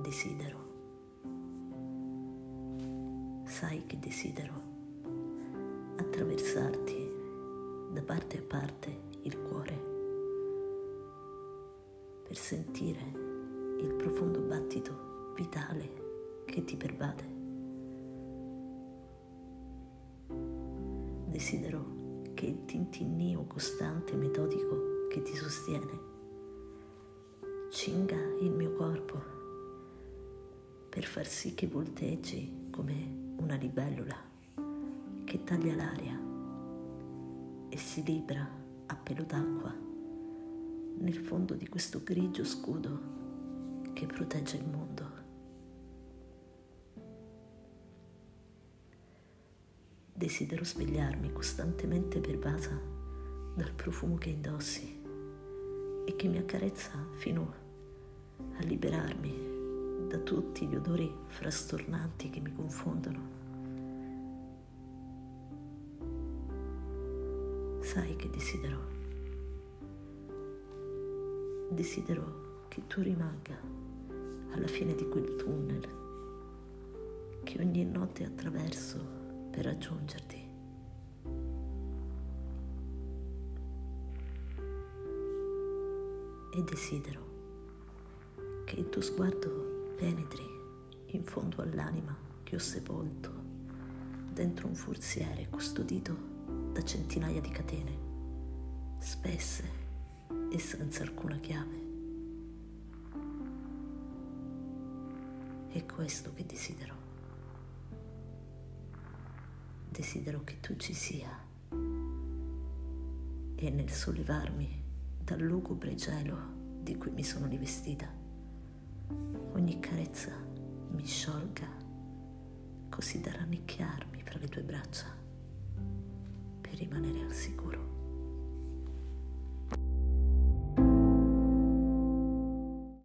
desidero. Sai che desidero attraversarti da parte a parte il cuore per sentire il profondo battito vitale che ti pervade. Desidero che il tintinnio costante e metodico che ti sostiene cinga il mio corpo per far sì che volteggi come una libellula che taglia l'aria e si libra a pelo d'acqua nel fondo di questo grigio scudo che protegge il mondo. Desidero svegliarmi costantemente pervasa dal profumo che indossi e che mi accarezza fino a liberarmi da tutti gli odori frastornanti che mi confondono. Sai che desidero? Desidero che tu rimanga alla fine di quel tunnel che ogni notte attraverso per raggiungerti. E desidero che il tuo sguardo penetri in fondo all'anima che ho sepolto dentro un forziere custodito da centinaia di catene, spesse e senza alcuna chiave. È questo che desidero. Desidero che tu ci sia e nel sollevarmi dal lugubre gelo di cui mi sono rivestita, ogni carezza mi sciolga così da rannicchiarmi fra le tue braccia per rimanere al sicuro.